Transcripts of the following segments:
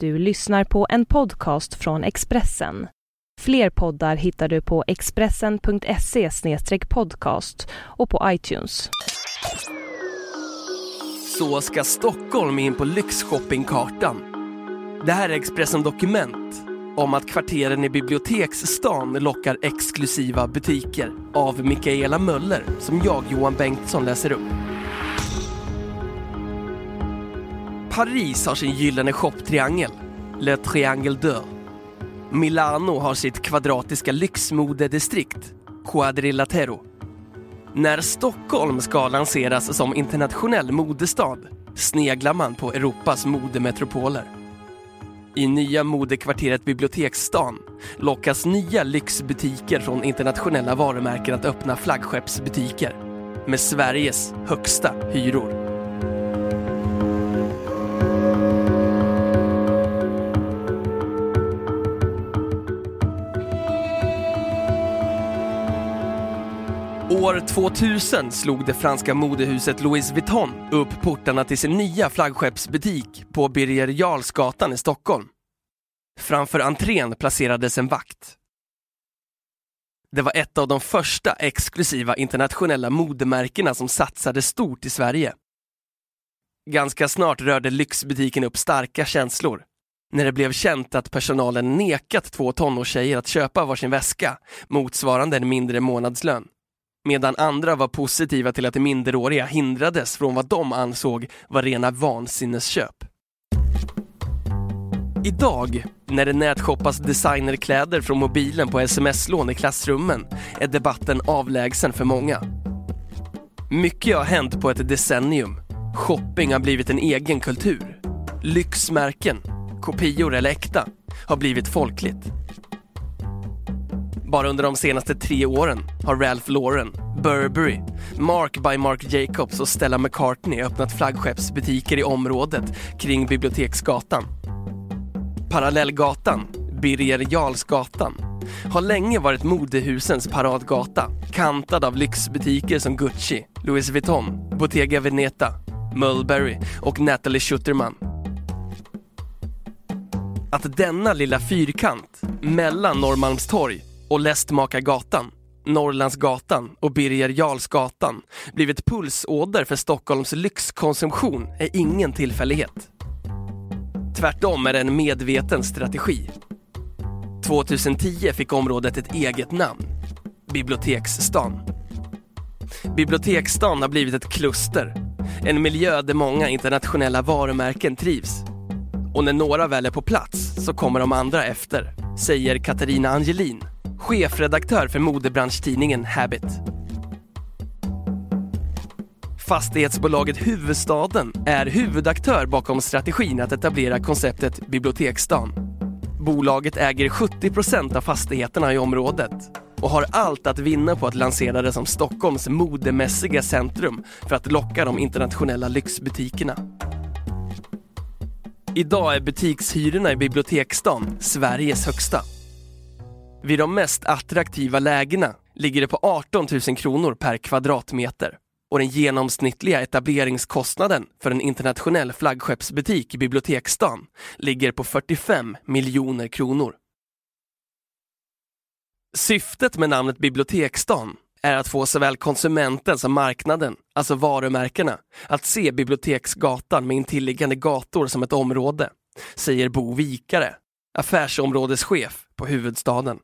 Du lyssnar på en podcast från Expressen. Fler poddar hittar du på expressen.se podcast och på iTunes. Så ska Stockholm in på lyxshoppingkartan. Det här är Expressen Dokument om att kvarteren i Biblioteksstan lockar exklusiva butiker av Mikaela Möller som jag, Johan Bengtsson, läser upp. Paris har sin gyllene shoptriangel, Le Triangle d'Or. Milano har sitt kvadratiska lyxmodedistrikt, Quadrilatero. När Stockholm ska lanseras som internationell modestad sneglar man på Europas modemetropoler. I nya modekvarteret Biblioteksstan lockas nya lyxbutiker från internationella varumärken att öppna flaggskeppsbutiker med Sveriges högsta hyror. 2000 slog det franska modehuset Louis Vuitton upp portarna till sin nya flaggskeppsbutik på Birger Jarlsgatan i Stockholm. Framför entrén placerades en vakt. Det var ett av de första exklusiva internationella modemärkena som satsade stort i Sverige. Ganska snart rörde lyxbutiken upp starka känslor när det blev känt att personalen nekat två tonårstjejer att köpa varsin väska motsvarande en mindre månadslön medan andra var positiva till att de minderåriga hindrades från vad de ansåg var rena vansinnesköp. Idag, när det nätshoppas designerkläder från mobilen på sms-lån i klassrummen, är debatten avlägsen för många. Mycket har hänt på ett decennium. Shopping har blivit en egen kultur. Lyxmärken, kopior eller äkta, har blivit folkligt. Bara under de senaste tre åren har Ralph Lauren, Burberry, Mark by Mark Jacobs och Stella McCartney öppnat flaggskeppsbutiker i området kring Biblioteksgatan. Parallellgatan, Birger Jarlsgatan, har länge varit modehusens paradgata, kantad av lyxbutiker som Gucci, Louis Vuitton, Bottega Veneta, Mulberry och Natalie Schutterman. Att denna lilla fyrkant mellan Norrmalmstorg och Lästmakargatan, Norrlandsgatan och Birger Jarlsgatan blivit pulsåder för Stockholms lyxkonsumtion är ingen tillfällighet. Tvärtom är det en medveten strategi. 2010 fick området ett eget namn, Biblioteksstan. Biblioteksstan har blivit ett kluster, en miljö där många internationella varumärken trivs. Och när några väl är på plats så kommer de andra efter, säger Katarina Angelin, chefredaktör för modebranschtidningen Habit. Fastighetsbolaget Huvudstaden är huvudaktör bakom strategin att etablera konceptet Biblioteksstan. Bolaget äger 70% av fastigheterna i området och har allt att vinna på att lansera det som Stockholms modemässiga centrum för att locka de internationella lyxbutikerna. Idag är butikshyrorna i Biblioteksstan Sveriges högsta. Vid de mest attraktiva lägena ligger det på 18 000 kronor per kvadratmeter och den genomsnittliga etableringskostnaden för en internationell flaggskeppsbutik i Biblioteksstan ligger på 45 miljoner kronor. Syftet med namnet Biblioteksstan är att få såväl konsumenten som marknaden, alltså varumärkena, att se Biblioteksgatan med intilliggande gator som ett område, säger Bo Vikare, affärsområdeschef på huvudstaden.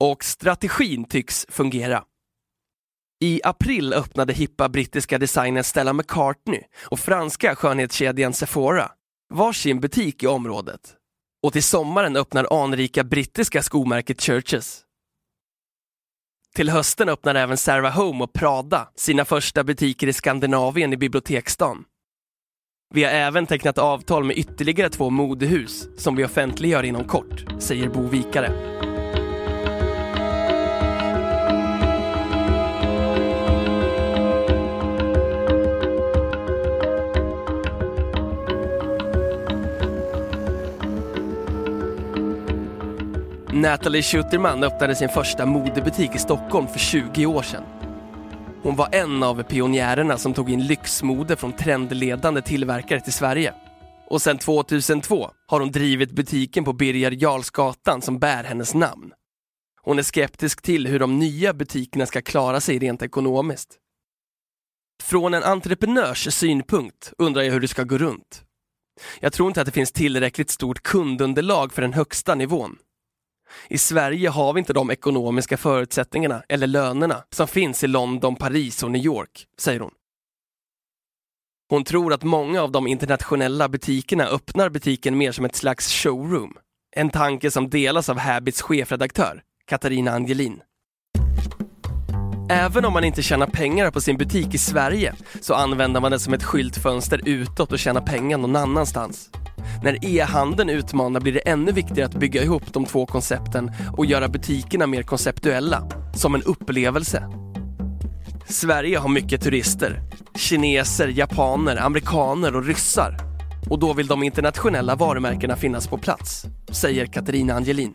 Och strategin tycks fungera. I april öppnade hippa brittiska designern Stella McCartney och franska skönhetskedjan Sephora varsin butik i området. Och till sommaren öppnar anrika brittiska skomärket Churches. Till hösten öppnar även Sarah Home och Prada sina första butiker i Skandinavien i Biblioteksstan. Vi har även tecknat avtal med ytterligare två modehus som vi offentliggör inom kort, säger Bo Vikare. Natalie Schutterman öppnade sin första modebutik i Stockholm för 20 år sedan. Hon var en av pionjärerna som tog in lyxmode från trendledande tillverkare till Sverige Och sedan 2002 har hon drivit butiken på Birger Jarlsgatan som bär hennes namn. Hon är skeptisk till hur de nya butikerna ska klara sig rent ekonomiskt. Från en entreprenörs synpunkt undrar jag hur det ska gå runt. Jag tror inte att det finns tillräckligt stort kundunderlag för den högsta nivån. I Sverige har vi inte de ekonomiska förutsättningarna eller lönerna som finns i London, Paris och New York, säger hon. Hon tror att många av de internationella butikerna öppnar butiken mer som ett slags showroom. En tanke som delas av Habits chefredaktör, Katarina Angelin. Även om man inte tjänar pengar på sin butik i Sverige så använder man det som ett skyltfönster utåt och tjänar pengar någon annanstans. När e-handeln utmanar blir det ännu viktigare att bygga ihop de två koncepten och göra butikerna mer konceptuella, som en upplevelse. Sverige har mycket turister. Kineser, japaner, amerikaner och ryssar. Och då vill de internationella varumärkena finnas på plats, säger Katarina Angelin.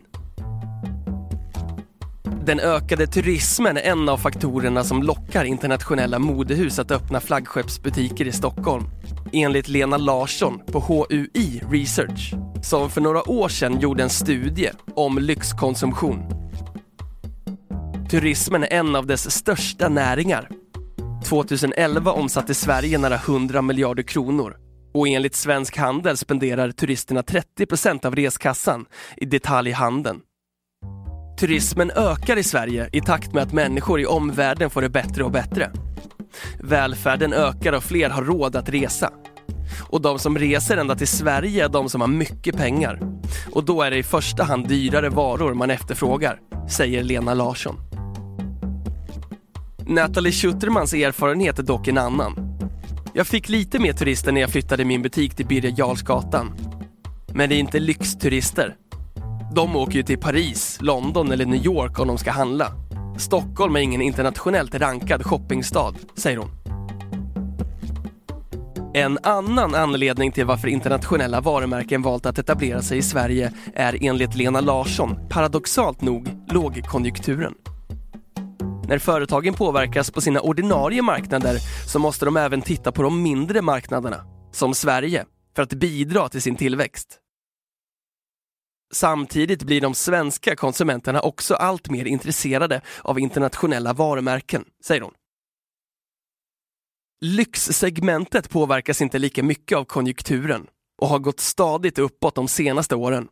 Den ökade turismen är en av faktorerna som lockar internationella modehus att öppna flaggskeppsbutiker i Stockholm. Enligt Lena Larsson på HUI Research, som för några år sedan gjorde en studie om lyxkonsumtion. Turismen är en av dess största näringar. 2011 omsatte Sverige nära 100 miljarder kronor och enligt Svensk Handel spenderar turisterna 30% av reskassan i detaljhandeln. Turismen ökar i Sverige i takt med att människor i omvärlden får det bättre och bättre. Välfärden ökar och fler har råd att resa. Och de som reser ända till Sverige är de som har mycket pengar. Och då är det i första hand dyrare varor man efterfrågar, säger Lena Larsson. Natalie Schuttermans erfarenhet är dock en annan. Jag fick lite mer turister när jag flyttade min butik till Birger Jarlsgatan. Men det är inte lyxturister. De åker ju till Paris, London eller New York om de ska handla. Stockholm är ingen internationellt rankad shoppingstad, säger hon. En annan anledning till varför internationella varumärken valt att etablera sig i Sverige är enligt Lena Larsson paradoxalt nog lågkonjunkturen. När företagen påverkas på sina ordinarie marknader så måste de även titta på de mindre marknaderna, som Sverige, för att bidra till sin tillväxt. Samtidigt blir de svenska konsumenterna också allt mer intresserade av internationella varumärken, säger hon. Lyxsegmentet påverkas inte lika mycket av konjunkturen och har gått stadigt uppåt de senaste åren.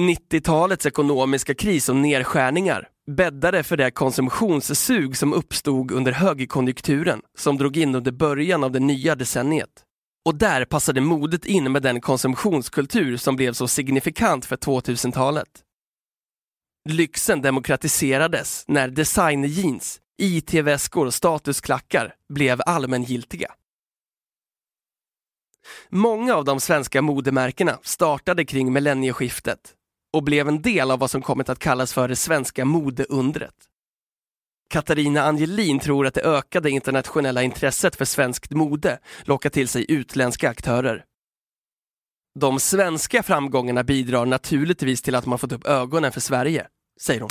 90-talets ekonomiska kris och nedskärningar bäddade för det konsumtionssug som uppstod under högkonjunkturen som drog in under början av det nya decenniet. Och där passade modet in med den konsumtionskultur som blev så signifikant för 2000-talet. Lyxen demokratiserades när designjeans, IT-väskor och statusklackar blev allmängiltiga. Många av de svenska modemärkena startade kring millennieskiftet och blev en del av vad som kommit att kallas för det svenska modeundret. Katarina Angelin tror att det ökade internationella intresset för svenskt mode lockar till sig utländska aktörer. De svenska framgångarna bidrar naturligtvis till att man fått upp ögonen för Sverige, säger hon.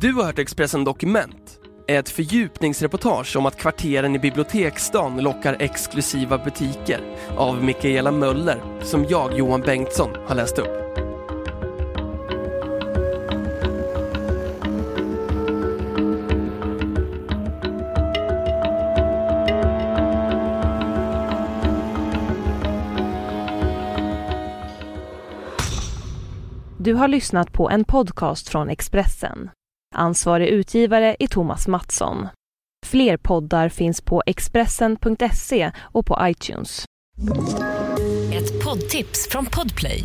Du har hört Expressen Dokument, ett fördjupningsreportage om att kvarteren i Biblioteksstan lockar exklusiva butiker av Mikaela Möller, som jag, Johan Bengtsson, har läst upp. Du har lyssnat på en podcast från Expressen. Ansvarig utgivare är Thomas Mattsson. Fler poddar finns på Expressen.se och på iTunes. Ett poddtips från Podplay.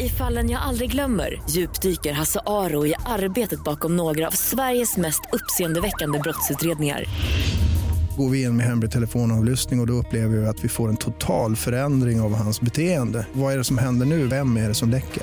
I fallen jag aldrig glömmer djupdyker Hasse Aro i arbetet bakom några av Sveriges mest uppseendeväckande brottsutredningar går vi in med hemlig telefonavlyssning och, och då upplever vi att vi får en total förändring av hans beteende. Vad är det som händer nu? Vem är det som läcker?